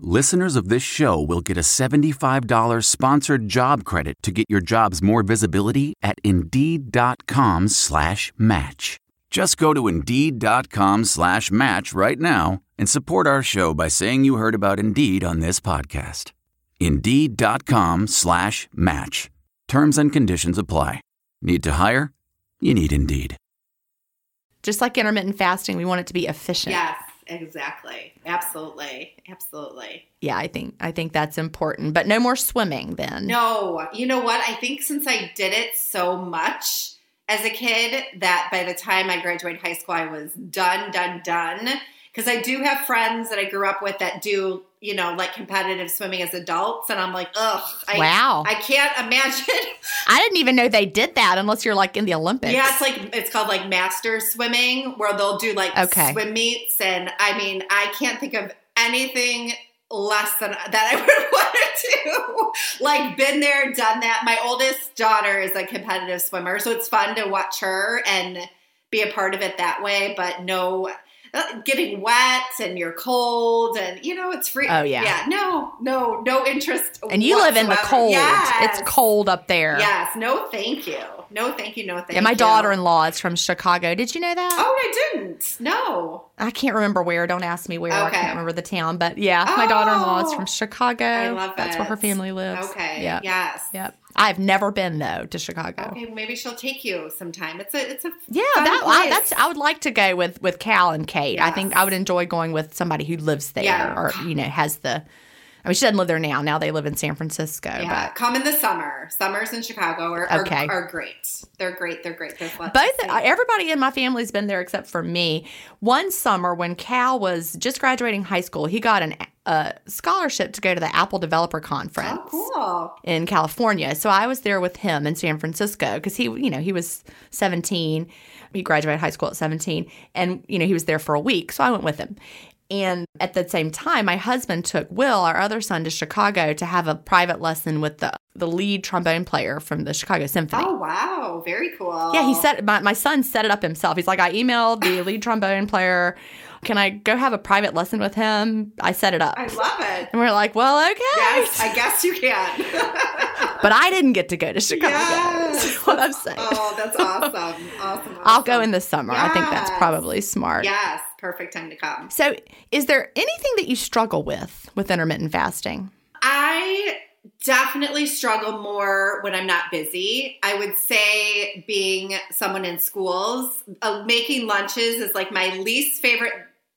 listeners of this show will get a $75 sponsored job credit to get your jobs more visibility at Indeed.com slash match. Just go to Indeed.com slash match right now and support our show by saying you heard about Indeed on this podcast. Indeed.com slash match. Terms and conditions apply. Need to hire? You need Indeed. Just like intermittent fasting, we want it to be efficient. Yes, exactly. Absolutely. Absolutely. Yeah, I think I think that's important. But no more swimming then. No, you know what? I think since I did it so much as a kid that by the time I graduated high school, I was done, done, done. Because I do have friends that I grew up with that do, you know, like competitive swimming as adults, and I'm like, ugh, I, Wow. I can't imagine. I didn't even know they did that unless you're like in the Olympics. Yeah, it's like it's called like master swimming, where they'll do like Okay. swim meets, and I mean, I can't think of anything less than that I would want to do. Like, been there, done that. My oldest daughter is a competitive swimmer, so it's fun to watch her and be a part of it that way. But no. Uh, Getting wet and you're cold and you know it's free. Oh, yeah. yeah. No, no, no interest. and you live in the cold. Yes. It's cold up there. Yes. No, thank you. No, thank you. No, thank you. Yeah, my daughter-in-law is from Chicago. Did you know that? Oh, I didn't. No. I can't remember where. Don't ask me where. Okay. I can't remember the town. But yeah, my oh. daughter-in-law is Oh. from Chicago. I love That's where her family lives. Okay. Yeah. Yes. Yep. I've never been though to Chicago. Okay. Maybe she'll take you sometime. It's a. It's a. Yeah, that I, that's I would like to go with with Cal and Kate. I think I would enjoy going with somebody who lives there Yeah. or you know has the. I mean, she doesn't live there now. Now they live in San Francisco. Yeah. But Come in the summer. Summers in Chicago are, are, Okay. are great. They're great. They're great. Lots both everybody in my family's been there except for me. One summer when Cal was just graduating high school, he got an a scholarship to go to the Apple Developer Conference. Oh, cool. in California. So I was there with him in San Francisco because he, you know, he was 17. He graduated high school at 17 and, you know, he was there for a week. So I went with him. And at the same time, my husband took Will, our other son, to Chicago to have a private lesson with the, the lead trombone player from the Chicago Symphony. Oh wow. Very cool. Yeah, he set my, my son set it up himself. He's like, I emailed the lead trombone player. Can I go have a private lesson with him? I set it up. I love it. and we're like, well, okay. Yes, I guess you can. But I didn't get to go to Chicago. Yes. That's what I'm saying. oh, that's awesome. Awesome. awesome. I'll go in the summer. I think that's probably smart. Yes. Perfect time to come. So, is there anything that you struggle with with intermittent fasting? I definitely struggle more when I'm not busy. I would say being someone in schools, uh, making lunches is like my least favorite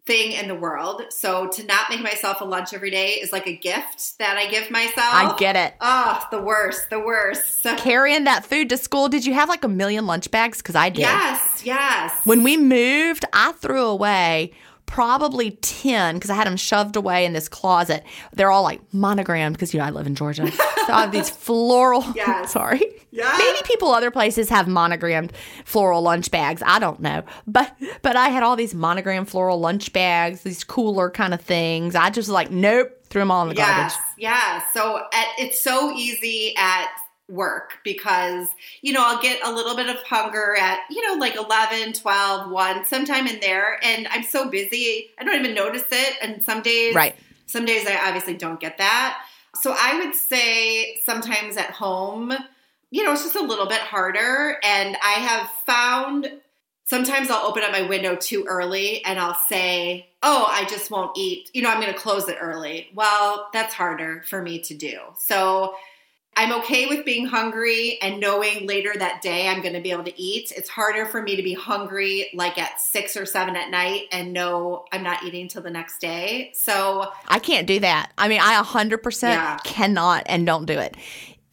thing in the world. So to not make myself a lunch every day is like a gift that I give myself. I get it. Oh, the worst, the worst. So, Carrying that food to school, did you have like a million lunch bags? Because I did. yes, yes. When we moved, I threw away probably 10 because I had them shoved away in this closet. They're all like monogrammed because, you know, I live in Georgia. so I have these floral, Yes. sorry. Yes. Maybe people other places have monogrammed floral lunch bags. I don't know. But but I had all these monogrammed floral lunch bags, these cooler kind of things. I just was like, nope, threw them all in the Yes, garbage. yes. Yeah. So at, it's so easy at work because, you know, I'll get a little bit of hunger at, you know, like 11, 12, 1, sometime in there. And I'm so busy, I don't even notice it. And some days, Right. some days I obviously don't get that. So I would say sometimes at home, you know, it's just a little bit harder. And I have found sometimes I'll open up my window too early and I'll say, Oh, I just won't eat. You know, I'm going to close it early. Well, that's harder for me to do. So I'm okay with being hungry and knowing later that day I'm going to be able to eat. It's harder for me to be hungry like at six or seven at night and know I'm not eating till the next day. So I can't do that. I mean, I 100% Yeah. cannot and don't do it.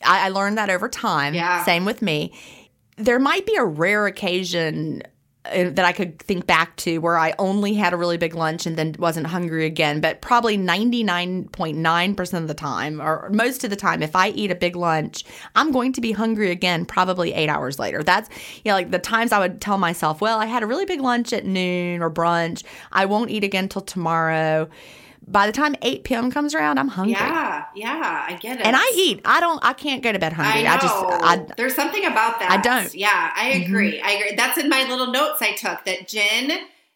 I, I learned that over time. Yeah. Same with me. There might be a rare occasion Uh, that I could think back to where I only had a really big lunch and then wasn't hungry again. But probably 99.9% of the time, or most of the time, if I eat a big lunch, I'm going to be hungry again probably eight hours later. That's, you know, like the times I would tell myself, well, I had a really big lunch at noon or brunch. I won't eat again till tomorrow. By the time 8 p.m. comes around, I'm hungry. yeah, yeah, I get it. And I eat. I don't. I can't go to bed I hungry. know. I, just. I, There's something about that. I don't. Mm-hmm. Yeah, I agree. I agree. That's in my little notes I took that Gin,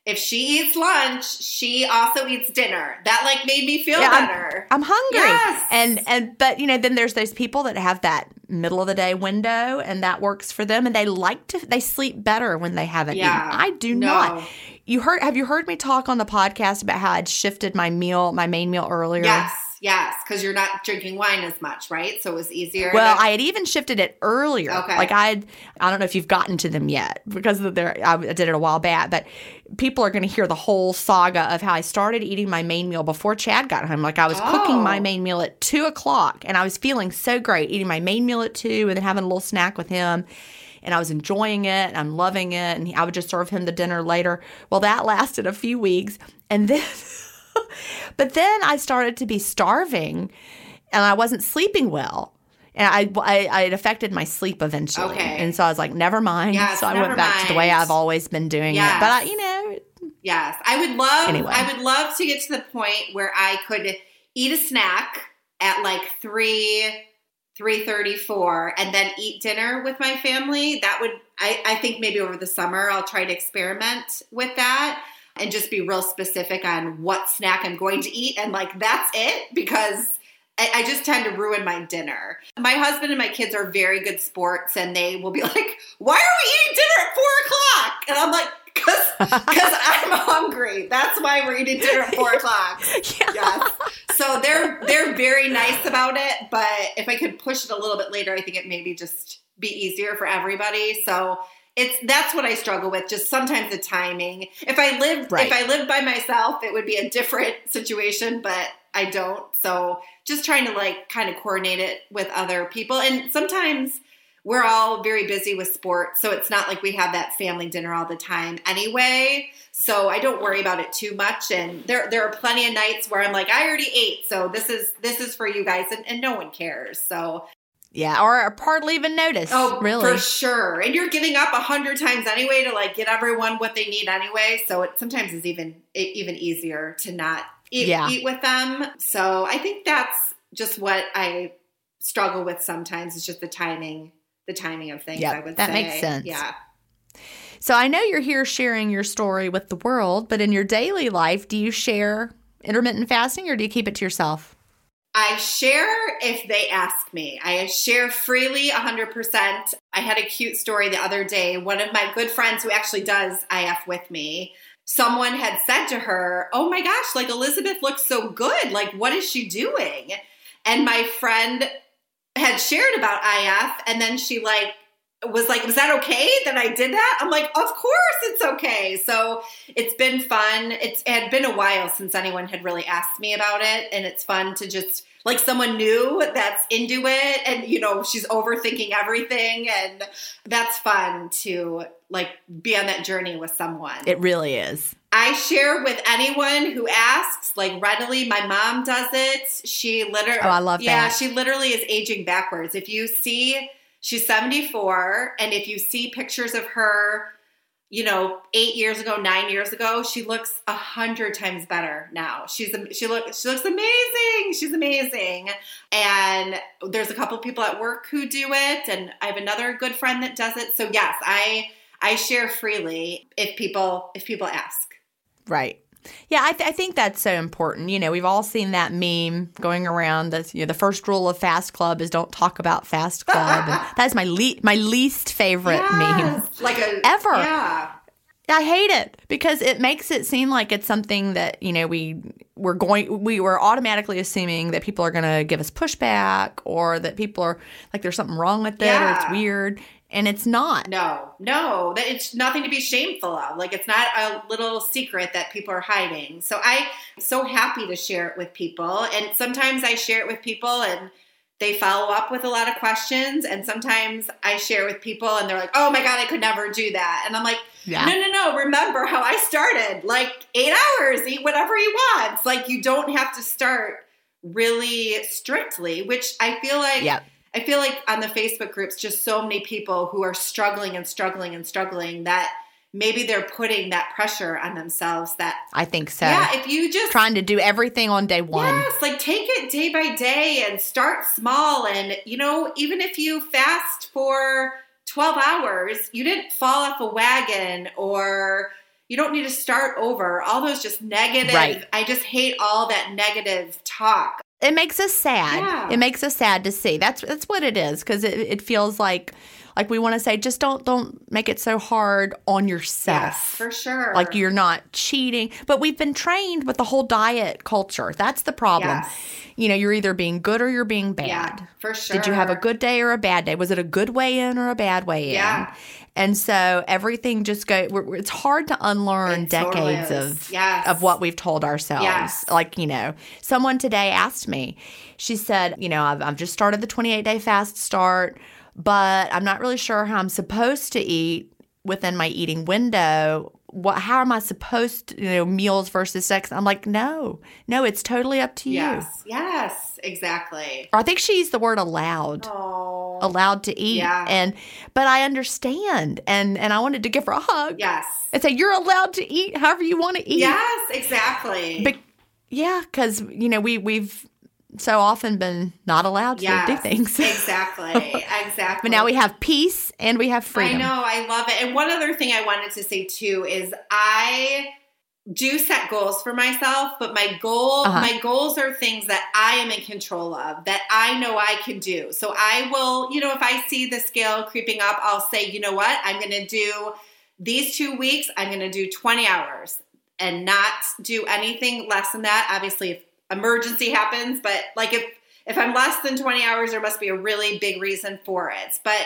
if she eats lunch, she also eats dinner. That like made me feel Yeah, I'm- better. I'm hungry. Yes. And and but you know, then there's those people that have that middle of the day window and that works for them and they like to they sleep better when they haven't Yeah. eaten. I do No. not. You heard have you heard me talk on the podcast about how I'd shifted my meal, my main meal earlier? yes, yes, because you're not drinking wine as much, right? So it was easier. Well, to- I had even shifted it earlier. Okay. Like I, had, I don't know if you've gotten to them yet because they're. I did it a while back, but people are going to hear the whole saga of how I started eating my main meal before Chad got home. Like I was cooking my Oh. main meal at two o'clock, and I was feeling so great eating my main meal at two, and then having a little snack with him. And I was enjoying it, and I'm loving it, and I would just serve him the dinner later. Well, that lasted a few weeks, and then, but then I started to be starving, and I wasn't sleeping well. And I, I, I it affected my sleep eventually. Okay. And so I was like, never mind. Yes, so I went back to the way. I've always been doing Yes. it. But I, you know, Yes, I would love. Anyway. I would love to get to the point where I could eat a snack at like three, three thirty, four, and then eat dinner with my family. That would. I, I think maybe over the summer I'll try to experiment with that and just be real specific on what snack I'm going to eat, and like that's it because. I I just tend to ruin my dinner. My husband and my kids are very good sports, and they will be like, "Why are we eating dinner at four o'clock?" And I'm like, "Cause, cause I'm hungry. That's why we're eating dinner at four o'clock." yeah. Yes. So they're they're very nice about it, but if I could push it a little bit later, I think it maybe just be easier for everybody. So it's that's what I struggle with. Just sometimes the timing. If I lived Right. if I lived by myself, it would be a different situation, but I don't. So just trying to like kind of coordinate it with other people. And sometimes we're all very busy with sports, so it's not like we have that family dinner all the time anyway. So I don't worry about it too much. And there there are plenty of nights where I'm like, I already ate, so this is this is for you guys, and, and no one cares. So Yeah. Or hardly even notice. Oh, really. for sure. And you're getting up a hundred times anyway to like get everyone what they need anyway. So it sometimes is even even easier to not eat, Yeah. eat with them. So I think that's just what I struggle with sometimes. It's just the timing, the timing of things. Would that say. makes sense. Yeah. So I know you're here sharing your story with the world, but in your daily life, do you share intermittent fasting or do you keep it to yourself? I share if they ask me. I share freely 100%. I had a cute story the other day. One of my good friends who actually does IF with me, someone had said to her, Oh my gosh, like Elizabeth looks so good. Like, what is she doing? And my friend had shared about IF, and then she like, was like, was that okay that I did that? I'm like, of course it's okay. So it's been fun. It's it had been a while since anyone had really asked me about it, and it's fun to just like someone new that's into it, and you know she's overthinking everything, and that's fun to like be on that journey with someone. It really is. I share with anyone who asks, like readily. My mom does it. She literally, Oh, I love yeah, that. she literally is aging backwards. If you see, she's seventy four, and if you see pictures of her, you know, eight years ago, nine years ago, she looks a hundred times better now. She's she looks she looks amazing. She's amazing, and there's a couple people at work who do it, and I have another good friend that does it. So yes, I I share freely if people if people ask. Right. Yeah, I, th- I think that's so important. You know, we've all seen that meme going around. That's you know, the first rule of Fast Club is don't talk about Fast Club. that's my le- my least favorite meme. Like a Ever. Yeah, I hate it because it makes it seem like it's something that, you know, we we're going we were automatically assuming that people are going to give us pushback or that people are like there's something wrong with it or it's weird and it's not. No, no, that it's nothing to be shameful of. Like it's not a little secret that people are hiding. So I'm so happy to share it with people. And sometimes I share it with people and they follow up with a lot of questions. And sometimes I share with people and they're like, oh my God, I could never do that. And I'm like, Yeah. no, no, no. Remember how I started. Like eight hours, eat whatever you want. Like you don't have to start really strictly, which I feel like Yep. I feel like on the Facebook groups, just so many people who are struggling and struggling and struggling that maybe they're putting that pressure on themselves that, I think so. yeah, if you just, Trying to do everything on day 1. yes, like take it day by day and start small. And, you know, even if you fast for 12 hours, you didn't fall off a wagon or you don't need to start over. All those just negative, Right. I just hate all that negative talk. It makes us sad. Yeah. It makes us sad to see. That's that's what it is because it, it feels like like we want to say just don't don't make it so hard on yourself. Yes, for sure. Like you're not cheating, but we've been trained with the whole diet culture. That's the problem. Yes. You know, you're either being good or you're being bad. Yeah, for sure. Did you have a good day or a bad day? Was it a good way in or a bad way in? Yeah. And so everything just go. It's hard to unlearn It decades of Yes. of what we've told ourselves. Yes. Like you know, someone today asked me. She said, you know, I've, I've just started the 28 day fast start, but I'm not really sure how I'm supposed to eat within my eating window. What? How am I supposed to? You know, meals versus sex. I'm like, no, no. It's totally up to you. Yes, yes, exactly. Or I think she used the word allowed Oh, allowed to eat Yeah. and but i understand and and i wanted to give her a hug yes, and say you're allowed to eat however you want to eat yes, exactly. but yeah because you know we we've so often been not allowed to yes, do things exactly, exactly. but now we have peace and we have freedom I know, I love it. And one other thing I wanted to say too is I do set goals for myself, but my goal, Uh-huh. my goals are things that I am in control of, that I know I can do. So I will, you know, if I see the scale creeping up, I'll say, you know what, I'm going to do these two weeks, I'm going to do 20 hours and not do anything less than that. Obviously, if emergency happens, but like if if I'm less than 20 hours, there must be a really big reason for it. But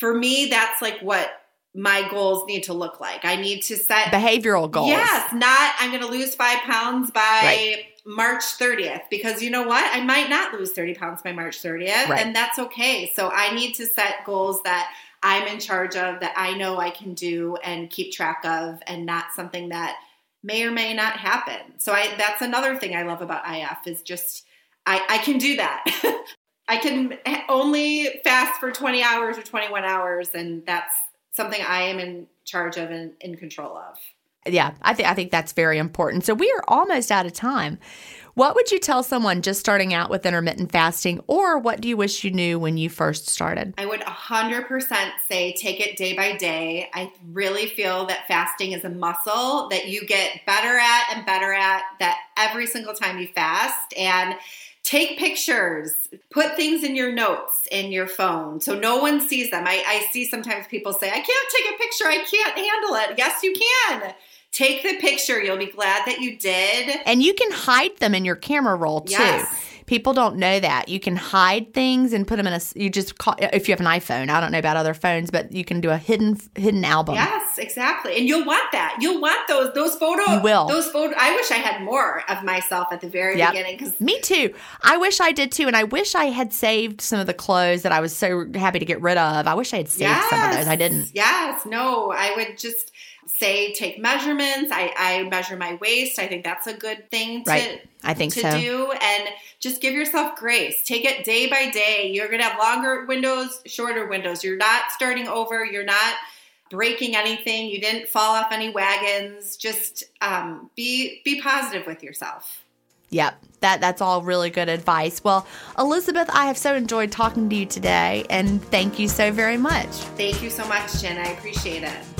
for me, that's like what my goals need to look like. I need to set behavioral goals Yes, not I'm going to lose five pounds by Right. March 30th because you know what? I might not lose 30 pounds by March 30th, Right. and that's okay. So I need to set goals that I'm in charge of, that I know I can do and keep track of, and not something that may or may not happen. So I that's another thing I love about IF is just I, I can do that. I can only fast for 20 hours or 21 hours, and that's something I am in charge of and in control of. yeah i think i think that's very important so we are almost out of time what would you tell someone just starting out with intermittent fasting or what do you wish you knew when you first started I would 100% say take it day by day. I really feel that fasting is a muscle that you get better at and better at that every single time you fast. And take pictures, put things in your notes in your phone so no one sees them. I, I see sometimes people say, I can't take a picture, I can't handle it. Yes, you can. Take the picture. You'll be glad that you did. And you can hide them in your camera roll too. Yes. People don't know that. You can hide things and put them in a you just call if you have an iPhone. I don't know about other phones, but you can do a hidden hidden album. Yes, exactly. And you'll want that. You'll want those those photos. You will. Those photo. I wish I had more of myself at the very Yep. beginning because Me too. I wish I did too, and I wish I had saved some of the clothes that I was so happy to get rid of. I wish I had saved some of those. I didn't. Yes, no. I would just say take measurements. I, I measure my waist. I think that's a good thing to Right. I think to so. do and just give yourself grace. Take it day by day. You're gonna have longer windows, shorter windows. You're not starting over. You're not breaking anything. You didn't fall off any wagons. Just um, be be positive with yourself. Yep. That that's all really good advice. Well, Elizabeth, I have so enjoyed talking to you today, and thank you so very much. Thank you so much, Gin. I appreciate it.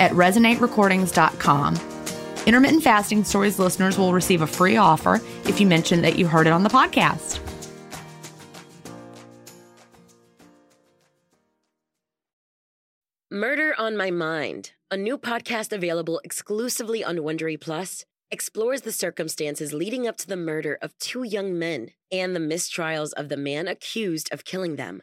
at resonaterecordings.com. Intermittent Fasting Stories listeners will receive a free offer if you mention that you heard it on the podcast. Murder on My Mind, a new podcast available exclusively on Wondery Plus, explores the circumstances leading up to the murder of two young men and the mistrials of the man accused of killing them.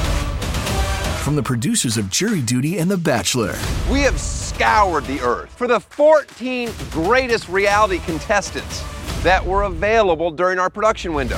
From the producers of Jury Duty and The Bachelor. We have scoured the earth for the 14 greatest reality contestants that were available during our production window.